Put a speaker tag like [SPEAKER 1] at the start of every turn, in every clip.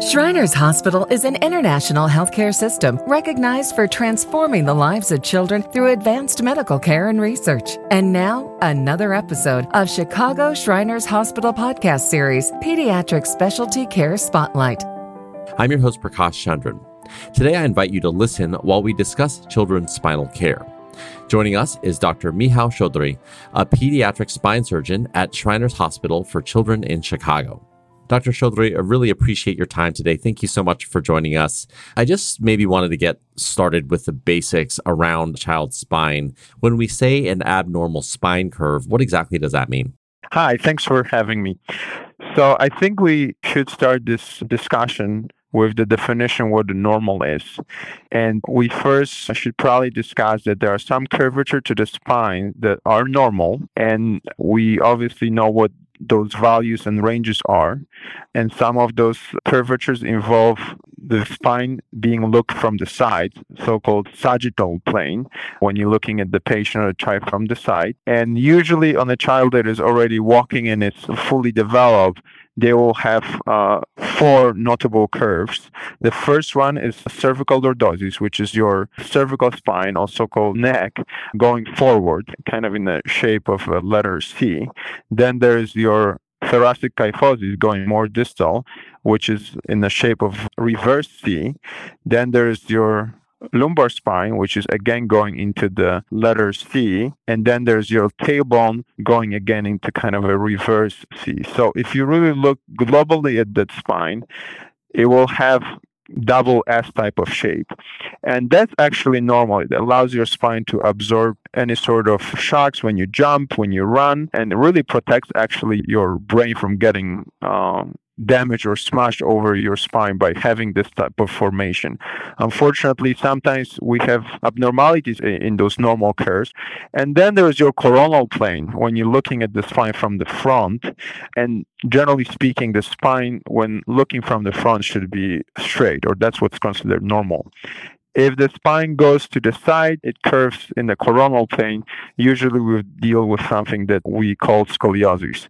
[SPEAKER 1] Shriners Hospital is an international healthcare system recognized for transforming the lives of children through advanced medical care and research. And now, another episode of Chicago Shriners Hospital podcast series, Pediatric Specialty Care Spotlight.
[SPEAKER 2] I'm your host, Prakash Chandran. Today, I invite you to listen while we discuss children's spinal care. Joining us is Dr. Michal Szczodry, a pediatric spine surgeon at Shriners Hospital for Children in Chicago. Dr. Szczodry, I really appreciate your time today. Thank you so much for joining us. I just maybe wanted to get started with the basics around child's spine. When we say an abnormal spine curve, what exactly does that mean?
[SPEAKER 3] Hi, thanks for having me. So, I think we should start this discussion with the definition what the normal is. And we first should probably discuss that there are some curvature to the spine that are normal, and we obviously know what those values and ranges are. And some of those curvatures involve the spine being looked from the side, so-called sagittal plane, when you're looking at the patient or the child from the side. And usually on a child that is already walking and it's fully developed, they will have uh, four notable curves. The first one is cervical lordosis, which is your cervical spine, also called neck, going forward, kind of in the shape of a letter C. Then there's your thoracic kyphosis going more distal, which is in the shape of reverse C. Then there's your lumbar spine, which is again going into the letter C, and then there's your tailbone going again into kind of a reverse C. So if you really look globally at that spine, it will have double S type of shape. And that's actually normal. It allows your spine to absorb any sort of shocks when you jump, when you run, and it really protects actually your brain from getting um, damaged or smashed over your spine by having this type of formation. Unfortunately, sometimes we have abnormalities in those normal curves. And then there's your coronal plane when you're looking at the spine from the front. And generally speaking, the spine, when looking from the front, should be straight, or that's what's considered normal. If the spine goes to the side, it curves in the coronal plane. Usually we deal with something that we call scoliosis.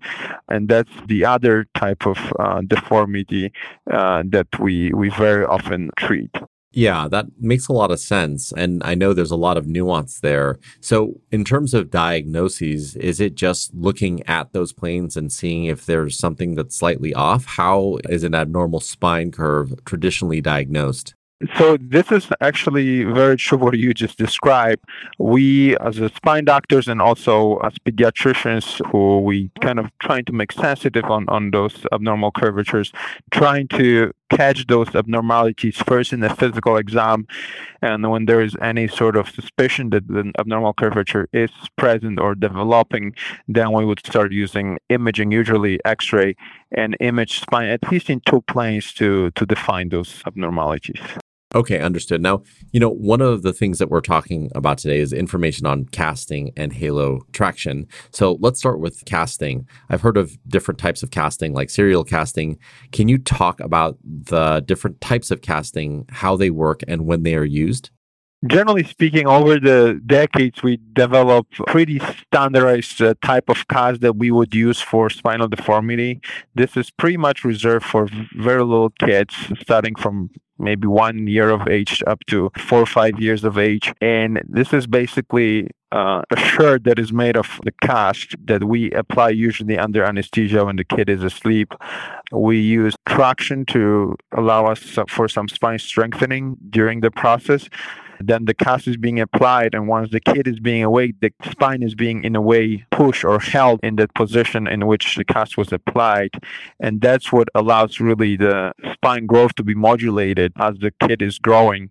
[SPEAKER 3] And that's the other type of uh, deformity uh, that we, we very often treat.
[SPEAKER 2] Yeah, that makes a lot of sense. And I know there's a lot of nuance there. So, in terms of diagnoses, is it just looking at those planes and seeing if there's something that's slightly off? How is an abnormal spine curve traditionally diagnosed?
[SPEAKER 3] So this is actually very true what you just described. We, as spine doctors and also as pediatricians, who we kind of trying to make sensitive on on those abnormal curvatures, trying to catch those abnormalities first in the physical exam, and when there is any sort of suspicion that the abnormal curvature is present or developing, then we would start using imaging, usually X-ray, and image spine at least in two planes to to define those abnormalities.
[SPEAKER 2] Okay, understood. Now, you know, one of the things that we're talking about today is information on casting and halo traction. So let's start with casting. I've heard of different types of casting, like serial casting. Can you talk about the different types of casting, how they work, and when they are used?
[SPEAKER 3] Generally speaking, over the decades, we developed pretty standardized uh, type of cast that we would use for spinal deformity. This is pretty much reserved for very little kids, starting from maybe one year of age up to four or five years of age. And this is basically uh, a shirt that is made of the cast that we apply usually under anesthesia when the kid is asleep. We use traction to allow us for some spine strengthening during the process then the cast is being applied and once the kid is being awake the spine is being in a way pushed or held in that position in which the cast was applied. And that's what allows really the spine growth to be modulated as the kid is growing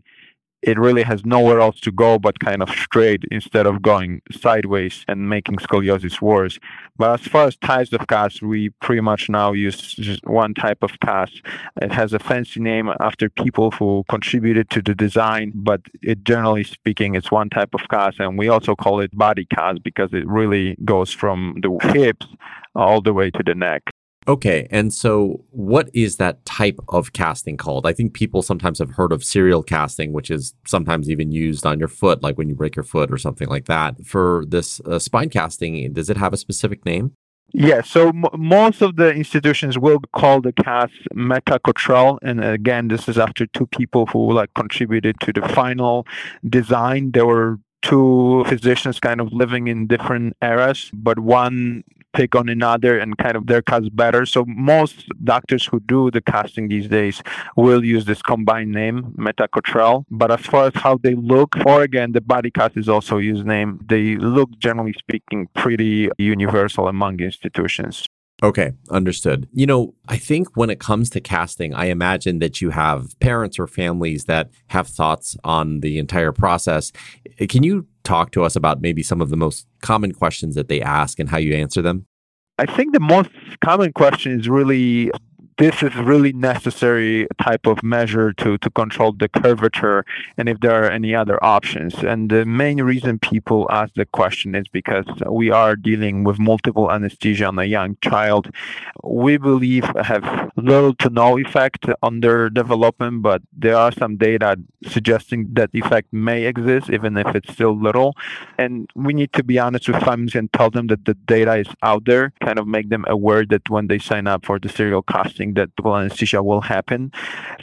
[SPEAKER 3] it really has nowhere else to go but kind of straight instead of going sideways and making scoliosis worse. But as far as types of cast, we pretty much now use just one type of cast. It has a fancy name after people who contributed to the design, but it generally speaking, it's one type of cast, and we also call it body cast because it really goes from the hips all the way to the neck.
[SPEAKER 2] Okay. And so, what is that type of casting called? I think people sometimes have heard of serial casting, which is sometimes even used on your foot, like when you break your foot or something like that. For this uh, spine casting, does it have a specific name?
[SPEAKER 3] Yeah, so m- most of the institutions will call the cast Mehta-Cotrel, and again, this is after two people who like contributed to the final design. There were two physicians kind of living in different eras, but one pick on another and kind of their cast better. So most doctors who do the casting these days will use this combined name, Mehta-Cotrel. But as far as how they look, or again, the body cast is also used name. They look, generally speaking, pretty universal among institutions.
[SPEAKER 2] Okay, understood. You know, I think when it comes to casting, I imagine that you have parents or families that have thoughts on the entire process. Can you talk to us about maybe some of the most common questions that they ask and how you answer them?
[SPEAKER 3] I think the most common question is really this is really necessary type of measure to, to control the curvature and if there are any other options. And the main reason people ask the question is because we are dealing with multiple anesthesia on a young child. We believe have little to no effect on their development, but there are some data suggesting that effect may exist even if it's still little. And we need to be honest with families and tell them that the data is out there, kind of make them aware that when they sign up for the serial casting that anesthesia will happen.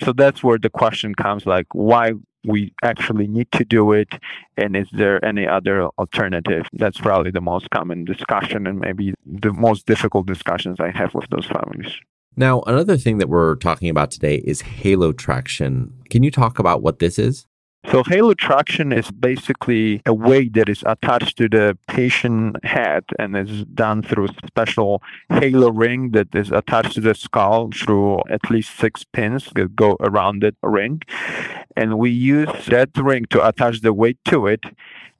[SPEAKER 3] So that's where the question comes like, why we actually need to do it and is there any other alternative? That's probably the most common discussion and maybe the most difficult discussions i have with those families.
[SPEAKER 2] Now another thing that we're talking about today is halo traction. Can you talk about what this is
[SPEAKER 3] so halo traction is basically a weight that is attached to the patient head and is done through a special halo ring that is attached to the skull through at least six pins that go around the ring. And we use that ring to attach the weight to it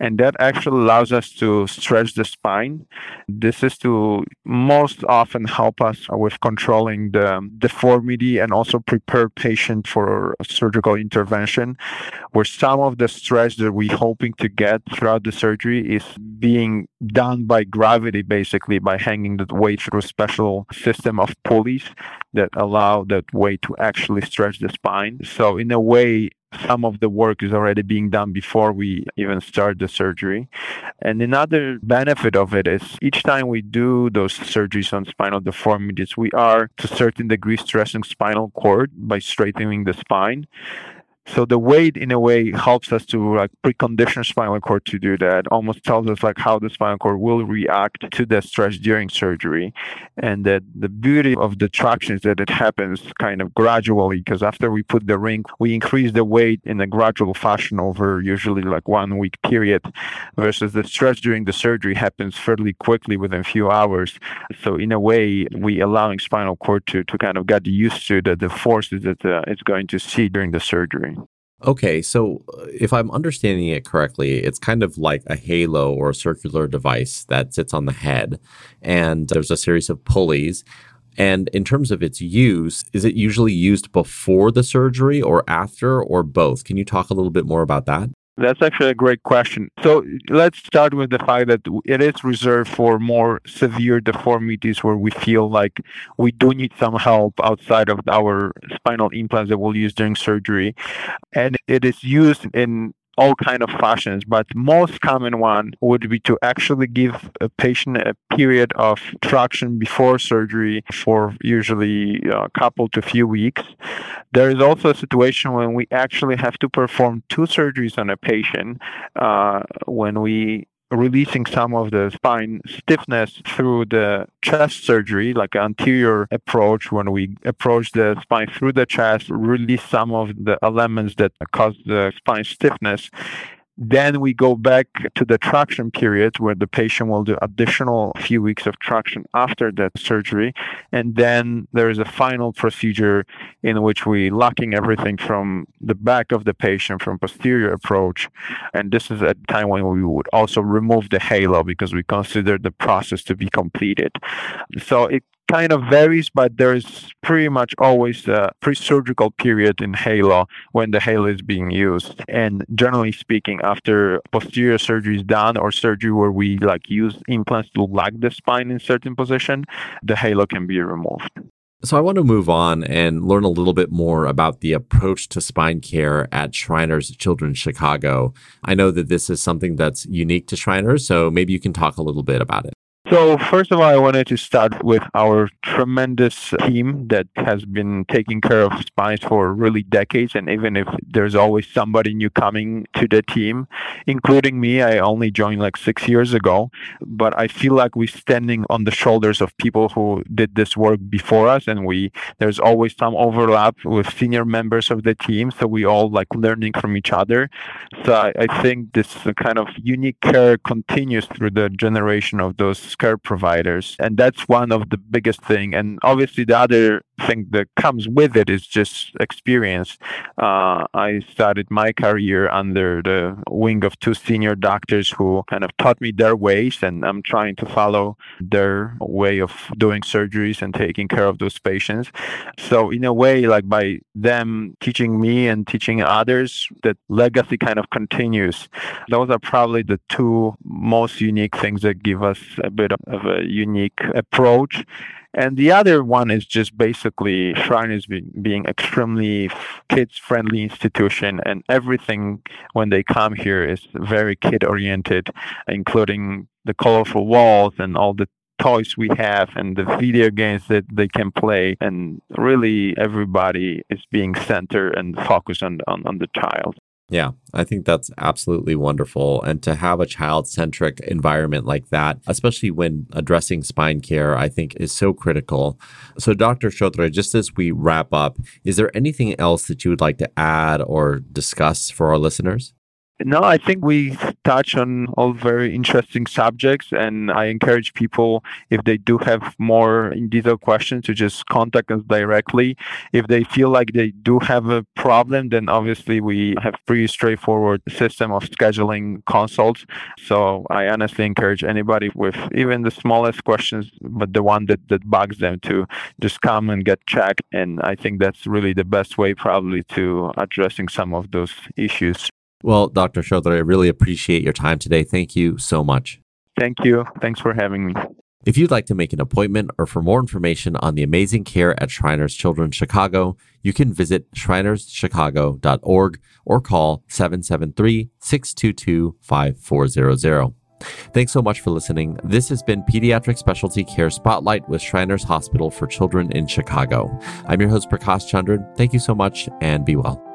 [SPEAKER 3] and that actually allows us to stretch the spine. This is to most often help us with controlling the deformity and also prepare patient for surgical intervention, where some of the stretch that we're hoping to get throughout the surgery is being done by gravity, basically by hanging the weight through a special system of pulleys that allow that weight to actually stretch the spine. So in a way, some of the work is already being done before we even start the surgery. And another benefit of it is each time we do those surgeries on spinal deformities, we are to a certain degree stressing spinal cord by straightening the spine. So the weight, in a way, helps us to like precondition spinal cord to do that. Almost tells us like how the spinal cord will react to the stress during surgery, and that the beauty of the traction is that it happens kind of gradually. Because after we put the ring, we increase the weight in a gradual fashion over usually like one week period, versus the stress during the surgery happens fairly quickly within a few hours. So in a way, we allowing spinal cord to to kind of get used to the the forces that uh, it's going to see during the surgery.
[SPEAKER 2] Okay, so uh, if I'm understanding it correctly, it's kind of like a halo or a circular device that sits on the head, and there's a series of pulleys. And in terms of its use, is it usually used before the surgery or after or both? Can you talk a little bit more about that?
[SPEAKER 3] That's actually a great question. So let's start with the fact that it is reserved for more severe deformities where we feel like we do need some help outside of our spinal implants that we'll use during surgery. And it is used in all kind of fashions but most common one would be to actually give a patient a period of traction before surgery for usually a couple to few weeks. There is also a situation when we actually have to perform two surgeries on a patient uh, when we releasing some of the spine stiffness through the chest surgery, like anterior approach, when we approach the spine through the chest, release some of the elements that cause the spine stiffness. Then we go back to the traction period where the patient will do additional few weeks of traction after that surgery. And then there is a final procedure in which we locking everything from the back of the patient from posterior approach. And this is a time when we would also remove the halo because we consider the process to be completed. So it kind of varies, but there's pretty much always a pre-surgical period in Halo when the Halo is being used. And generally speaking, after posterior surgery is done or surgery where we like use implants to lock the spine in certain position, the Halo can be removed.
[SPEAKER 2] So I want to move on and learn a little bit more about the approach to spine care at Shriners Children's Chicago. I know that this is something that's unique to Shriners, so maybe you can talk a little bit about it.
[SPEAKER 3] So, first of all, I wanted to start with our tremendous team that has been taking care of spines for really decades. And even if there's always somebody new coming to the team, including me, I only joined like six years ago. But I feel like we're standing on the shoulders of people who did this work before us. And we, there's always some overlap with senior members of the team. So we all like learning from each other. So I, I think this kind of unique care continues through the generation of those care providers. And that's one of the biggest thing. And obviously the other thing that comes with it is just experience. Uh, I started my career under the wing of two senior doctors who kind of taught me their ways, and I'm trying to follow their way of doing surgeries and taking care of those patients. So, in a way, like by them teaching me and teaching others, that legacy kind of continues. Those are probably the two most unique things that give us a bit of a unique approach. And the other one is just basically Shriners being, being extremely kids friendly institution and everything when they come here is very kid oriented, including the colorful walls and all the toys we have and the video games that they can play and really everybody is being centered and focused on, on, on the child
[SPEAKER 2] yeah, I think that's absolutely wonderful. And to have a child centric environment like that, especially when addressing spine care, I think is so critical. So, Dr. Szczodry, just as we wrap up, is there anything else that you would like to add or discuss for our listeners?
[SPEAKER 3] No, I think we touch on all very interesting subjects, and I encourage people if they do have more in questions to just contact us directly. If they feel like they do have a problem, then obviously we have pretty straightforward system of scheduling consults. So I honestly encourage anybody with even the smallest questions, but the one that, that bugs them to just come and get checked. And I think that's really the best way probably to addressing some of those issues.
[SPEAKER 2] Well, Dr. Szczodry, I really appreciate your time today. Thank you so much.
[SPEAKER 3] Thank you. Thanks for having me.
[SPEAKER 2] If you'd like to make an appointment or for more information on the amazing care at Shriners Children's Chicago, you can visit shrinerschicago.org or call 773 622 5400. Thanks so much for listening. This has been Pediatric Specialty Care Spotlight with Shriners Hospital for Children in Chicago. I'm your host, Prakash Chandran. Thank you so much and be well.